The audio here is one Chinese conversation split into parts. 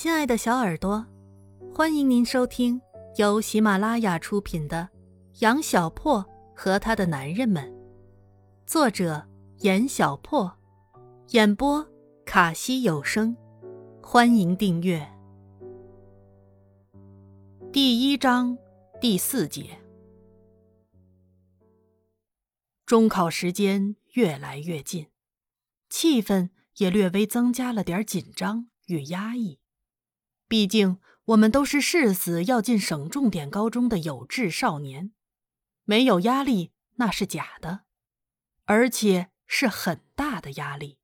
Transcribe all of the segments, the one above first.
亲爱的小耳朵，欢迎您收听由喜马拉雅出品的《杨小破和他的男人们》，作者严小破，演播卡西有声。欢迎订阅。第一章第四节，中考时间越来越近，气氛也略微增加了点紧张与压抑。毕竟，我们都是誓死要进省重点高中的有志少年，没有压力那是假的，而且是很大的压力。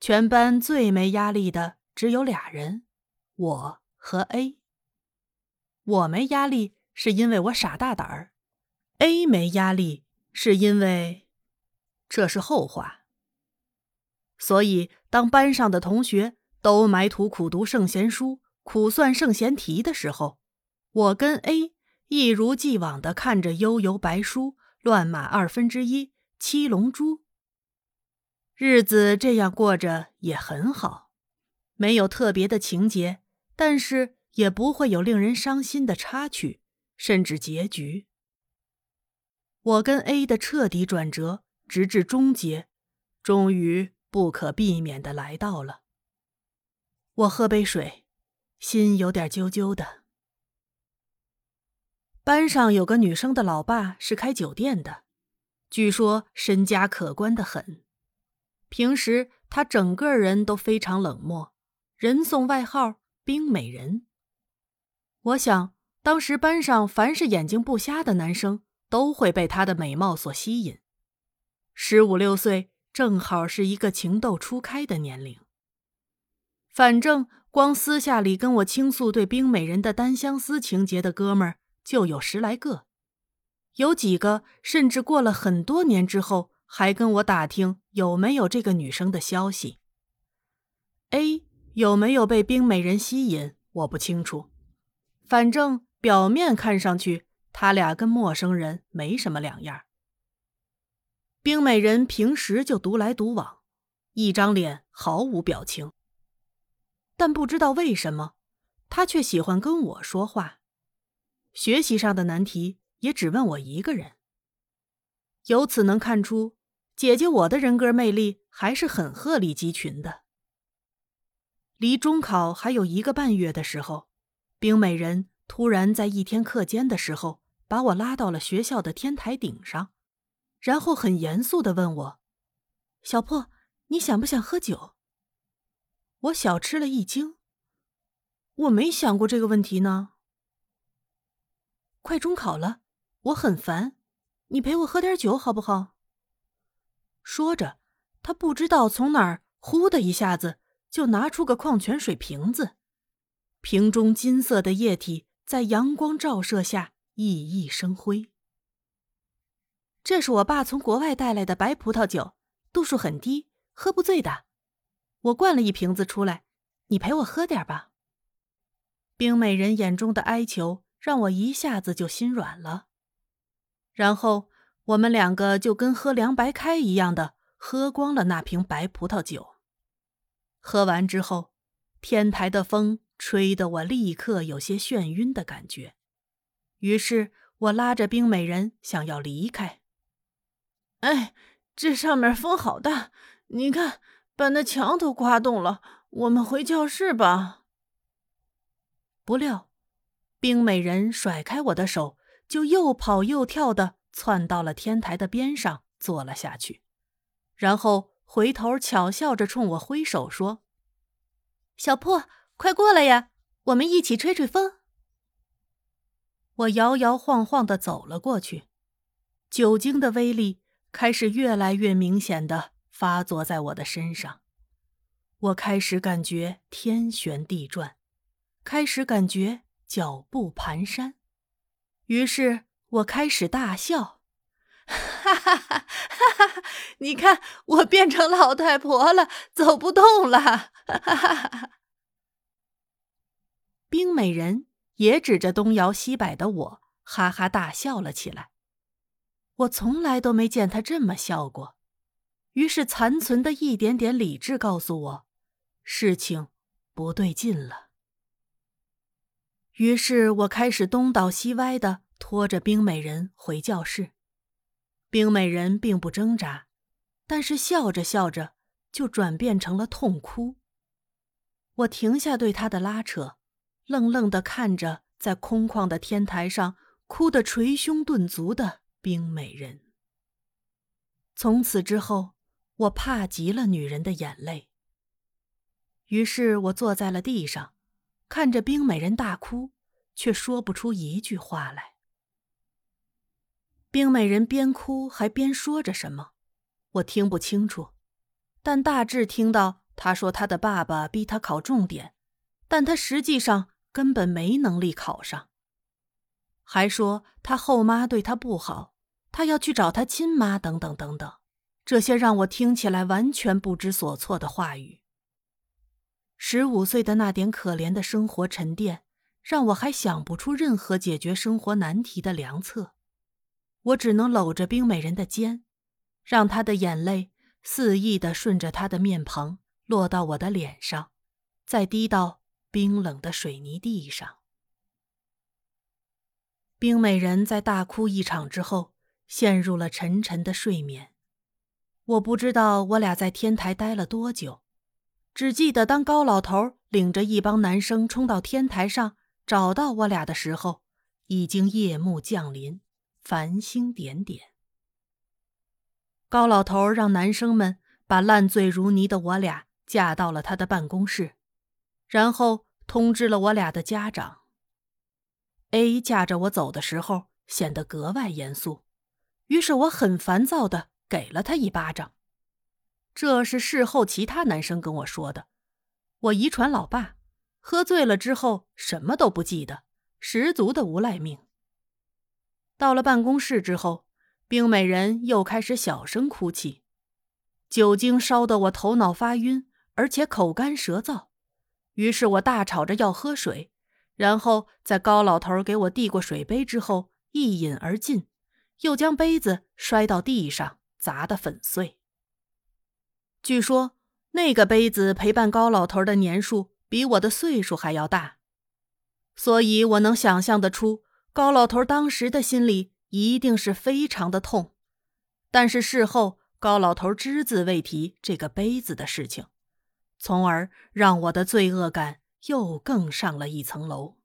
全班最没压力的只有俩人，我和 A。我没压力是因为我傻大胆儿，A 没压力是因为这是后话。所以，当班上的同学。都埋头苦读圣贤书、苦算圣贤题的时候，我跟 A 一如既往的看着《悠悠白书》《乱马二分之一》《七龙珠》，日子这样过着也很好，没有特别的情节，但是也不会有令人伤心的插曲，甚至结局。我跟 A 的彻底转折，直至终结，终于不可避免的来到了。我喝杯水，心有点揪揪的。班上有个女生的老爸是开酒店的，据说身家可观的很。平时他整个人都非常冷漠，人送外号“冰美人”。我想，当时班上凡是眼睛不瞎的男生都会被她的美貌所吸引。十五六岁，正好是一个情窦初开的年龄。反正光私下里跟我倾诉对冰美人的单相思情节的哥们儿就有十来个，有几个甚至过了很多年之后还跟我打听有没有这个女生的消息。A 有没有被冰美人吸引，我不清楚，反正表面看上去他俩跟陌生人没什么两样。冰美人平时就独来独往，一张脸毫无表情。但不知道为什么，他却喜欢跟我说话。学习上的难题也只问我一个人。由此能看出，姐姐我的人格魅力还是很鹤立鸡群的。离中考还有一个半月的时候，冰美人突然在一天课间的时候把我拉到了学校的天台顶上，然后很严肃的问我：“小破，你想不想喝酒？”我小吃了一惊，我没想过这个问题呢。快中考了，我很烦，你陪我喝点酒好不好？说着，他不知道从哪儿，呼的一下子就拿出个矿泉水瓶子，瓶中金色的液体在阳光照射下熠熠生辉。这是我爸从国外带来的白葡萄酒，度数很低，喝不醉的。我灌了一瓶子出来，你陪我喝点吧。冰美人眼中的哀求让我一下子就心软了，然后我们两个就跟喝凉白开一样的喝光了那瓶白葡萄酒。喝完之后，天台的风吹得我立刻有些眩晕的感觉，于是我拉着冰美人想要离开。哎，这上面风好大，你看。把那墙都刮动了，我们回教室吧。不料，冰美人甩开我的手，就又跑又跳的窜到了天台的边上坐了下去，然后回头巧笑着冲我挥手说：“小破，快过来呀，我们一起吹吹风。”我摇摇晃晃的走了过去，酒精的威力开始越来越明显的。发作在我的身上，我开始感觉天旋地转，开始感觉脚步蹒跚，于是我开始大笑，哈哈哈哈哈！你看，我变成老太婆了，走不动了，哈哈哈哈！冰美人也指着东摇西摆的我，哈哈大笑了起来。我从来都没见他这么笑过。于是，残存的一点点理智告诉我，事情不对劲了。于是我开始东倒西歪的拖着冰美人回教室。冰美人并不挣扎，但是笑着笑着就转变成了痛哭。我停下对她的拉扯，愣愣的看着在空旷的天台上哭得捶胸顿足的冰美人。从此之后，我怕极了女人的眼泪。于是我坐在了地上，看着冰美人大哭，却说不出一句话来。冰美人边哭还边说着什么，我听不清楚，但大致听到她说她的爸爸逼她考重点，但她实际上根本没能力考上。还说她后妈对她不好，她要去找她亲妈，等等等等，这些让我听起来完全不知所措的话语。十五岁的那点可怜的生活沉淀，让我还想不出任何解决生活难题的良策。我只能搂着冰美人的肩，让她的眼泪肆意的顺着她的面庞落到我的脸上，再滴到冰冷的水泥地上。冰美人在大哭一场之后，陷入了沉沉的睡眠。我不知道我俩在天台待了多久，只记得当高老头领着一帮男生冲到天台上找到我俩的时候，已经夜幕降临。繁星点点。高老头让男生们把烂醉如泥的我俩架到了他的办公室，然后通知了我俩的家长。A 架着我走的时候显得格外严肃，于是我很烦躁的给了他一巴掌。这是事后其他男生跟我说的。我遗传老爸，喝醉了之后什么都不记得，十足的无赖命。到了办公室之后，冰美人又开始小声哭泣，酒精烧得我头脑发晕，而且口干舌燥。于是我大吵着要喝水，然后在高老头给我递过水杯之后一饮而尽，又将杯子摔到地上，砸得粉碎。据说那个杯子陪伴高老头的年数比我的岁数还要大，所以我能想象得出。高老头当时的心里一定是非常的痛，但是事后高老头只字未提这个杯子的事情，从而让我的罪恶感又更上了一层楼。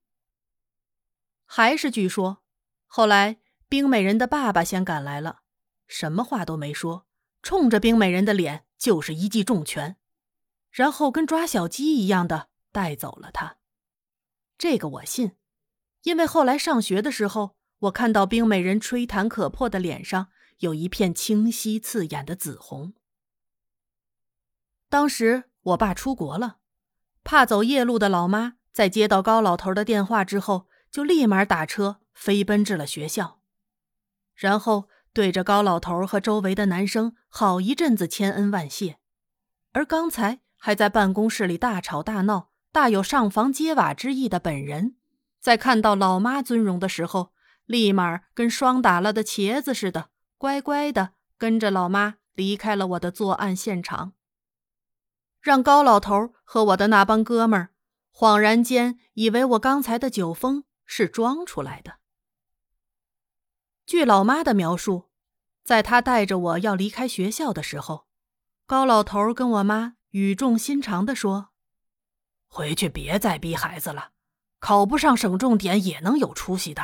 还是据说，后来冰美人的爸爸先赶来了，什么话都没说，冲着冰美人的脸就是一记重拳，然后跟抓小鸡一样的带走了她。这个我信。因为后来上学的时候，我看到冰美人吹弹可破的脸上有一片清晰刺眼的紫红。当时我爸出国了，怕走夜路的老妈在接到高老头的电话之后，就立马打车飞奔至了学校，然后对着高老头和周围的男生好一阵子千恩万谢，而刚才还在办公室里大吵大闹、大有上房揭瓦之意的本人。在看到老妈尊容的时候，立马跟霜打了的茄子似的，乖乖的跟着老妈离开了我的作案现场，让高老头和我的那帮哥们儿恍然间以为我刚才的酒疯是装出来的。据老妈的描述，在他带着我要离开学校的时候，高老头跟我妈语重心长的说：“回去别再逼孩子了。”考不上省重点也能有出息的。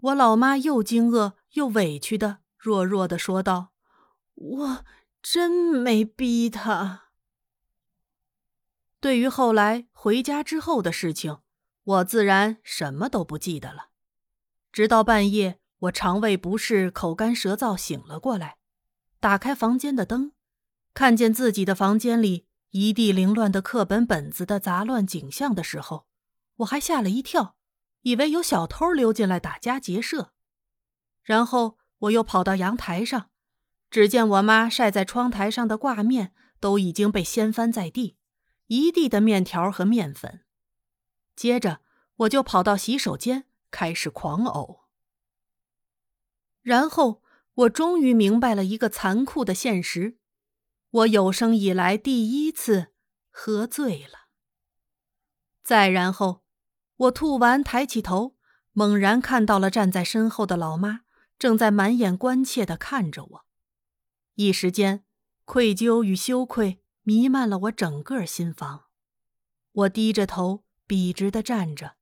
我老妈又惊愕又委屈的弱弱的说道：“我真没逼他。”对于后来回家之后的事情，我自然什么都不记得了。直到半夜，我肠胃不适、口干舌燥，醒了过来，打开房间的灯，看见自己的房间里。一地凌乱的课本本子的杂乱景象的时候，我还吓了一跳，以为有小偷溜进来打家劫舍。然后我又跑到阳台上，只见我妈晒在窗台上的挂面都已经被掀翻在地，一地的面条和面粉。接着我就跑到洗手间开始狂呕。然后我终于明白了一个残酷的现实。我有生以来第一次喝醉了。再然后，我吐完抬起头，猛然看到了站在身后的老妈，正在满眼关切的看着我。一时间，愧疚与羞愧弥漫了我整个心房。我低着头，笔直的站着，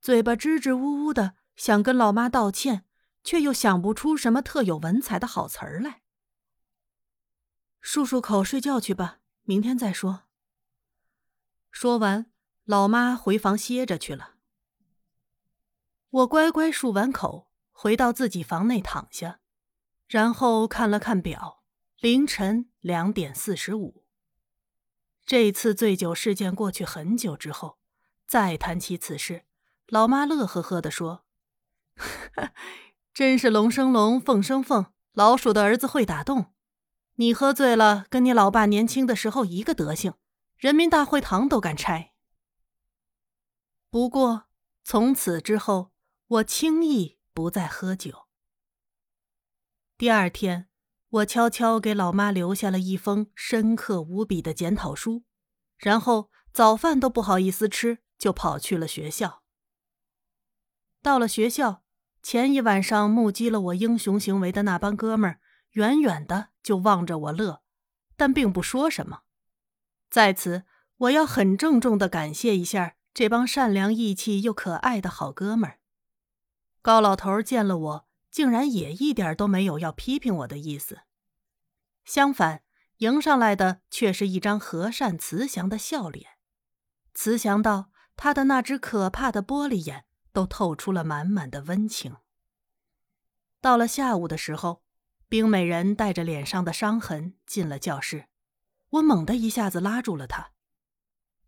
嘴巴支支吾吾的想跟老妈道歉，却又想不出什么特有文采的好词儿来。漱漱口，睡觉去吧，明天再说。说完。老妈回房歇着去了。我乖乖漱完口，回到自己房内躺下，然后看了看表，凌晨两点四十五。这次醉酒事件过去很久之后，再谈起此事，老妈乐呵呵地说：“ 真是龙生龙，凤生凤，老鼠的儿子会打洞。你喝醉了，跟你老爸年轻的时候一个德行，人民大会堂都敢拆。”不过，从此之后，我轻易不再喝酒。第二天，我悄悄给老妈留下了一封深刻无比的检讨书，然后早饭都不好意思吃，就跑去了学校。到了学校，前一晚上目击了我英雄行为的那帮哥们儿，远远的就望着我乐，但并不说什么。在此，我要很郑重的感谢一下。这帮善良义气又可爱的好哥们儿，高老头见了我，竟然也一点都没有要批评我的意思，相反，迎上来的却是一张和善慈祥的笑脸，慈祥到他的那只可怕的玻璃眼都透出了满满的温情。到了下午的时候，冰美人带着脸上的伤痕进了教室，我猛地一下子拉住了她。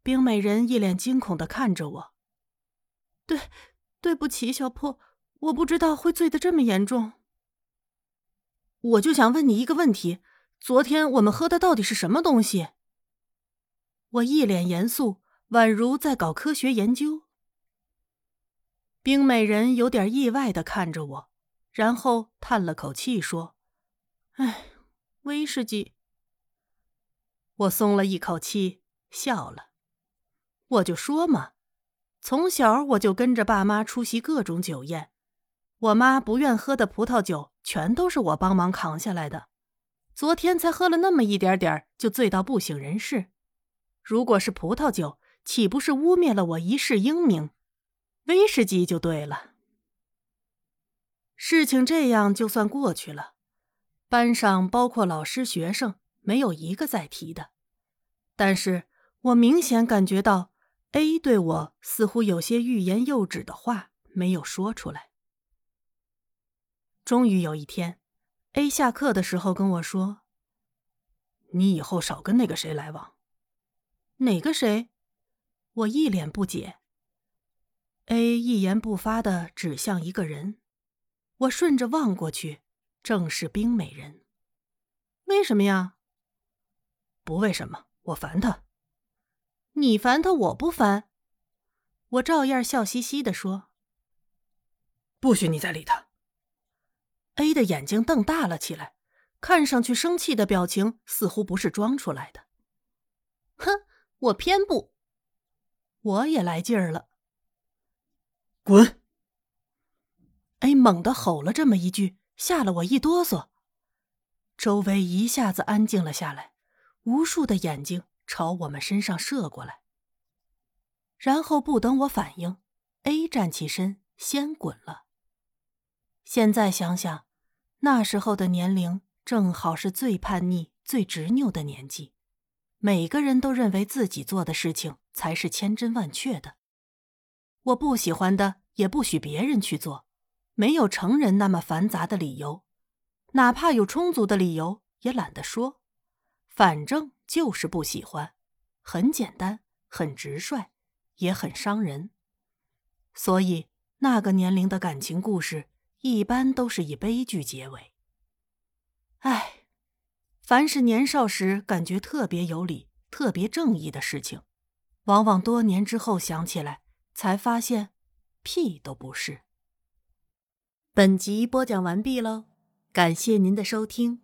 冰美人一脸惊恐的看着我。对，对不起，小破，我不知道会醉得这么严重。我就想问你一个问题：昨天我们喝的到底是什么东西？我一脸严肃，宛如在搞科学研究。冰美人有点意外的看着我，然后叹了口气说：“哎，威士忌。”我松了一口气，笑了。我就说嘛，从小我就跟着爸妈出席各种酒宴，我妈不愿喝的葡萄酒全都是我帮忙扛下来的。昨天才喝了那么一点点就醉到不省人事。如果是葡萄酒，岂不是污蔑了我一世英名？威士忌就对了。事情这样就算过去了，班上包括老师、学生，没有一个再提的。但是我明显感觉到。A 对我似乎有些欲言又止的话没有说出来。终于有一天，A 下课的时候跟我说：“你以后少跟那个谁来往。”哪个谁？我一脸不解。A 一言不发的指向一个人，我顺着望过去，正是冰美人。为什么呀？不为什么，我烦他。你烦他，我不烦。我照样笑嘻嘻的说：“不许你再理他。”A 的眼睛瞪大了起来，看上去生气的表情似乎不是装出来的。哼，我偏不。我也来劲儿了。滚！A 猛地吼了这么一句，吓了我一哆嗦。周围一下子安静了下来，无数的眼睛。朝我们身上射过来，然后不等我反应，A 站起身先滚了。现在想想，那时候的年龄正好是最叛逆、最执拗的年纪，每个人都认为自己做的事情才是千真万确的。我不喜欢的也不许别人去做，没有成人那么繁杂的理由，哪怕有充足的理由也懒得说，反正。就是不喜欢，很简单，很直率，也很伤人。所以那个年龄的感情故事一般都是以悲剧结尾。唉，凡是年少时感觉特别有理、特别正义的事情，往往多年之后想起来，才发现屁都不是。本集播讲完毕喽，感谢您的收听。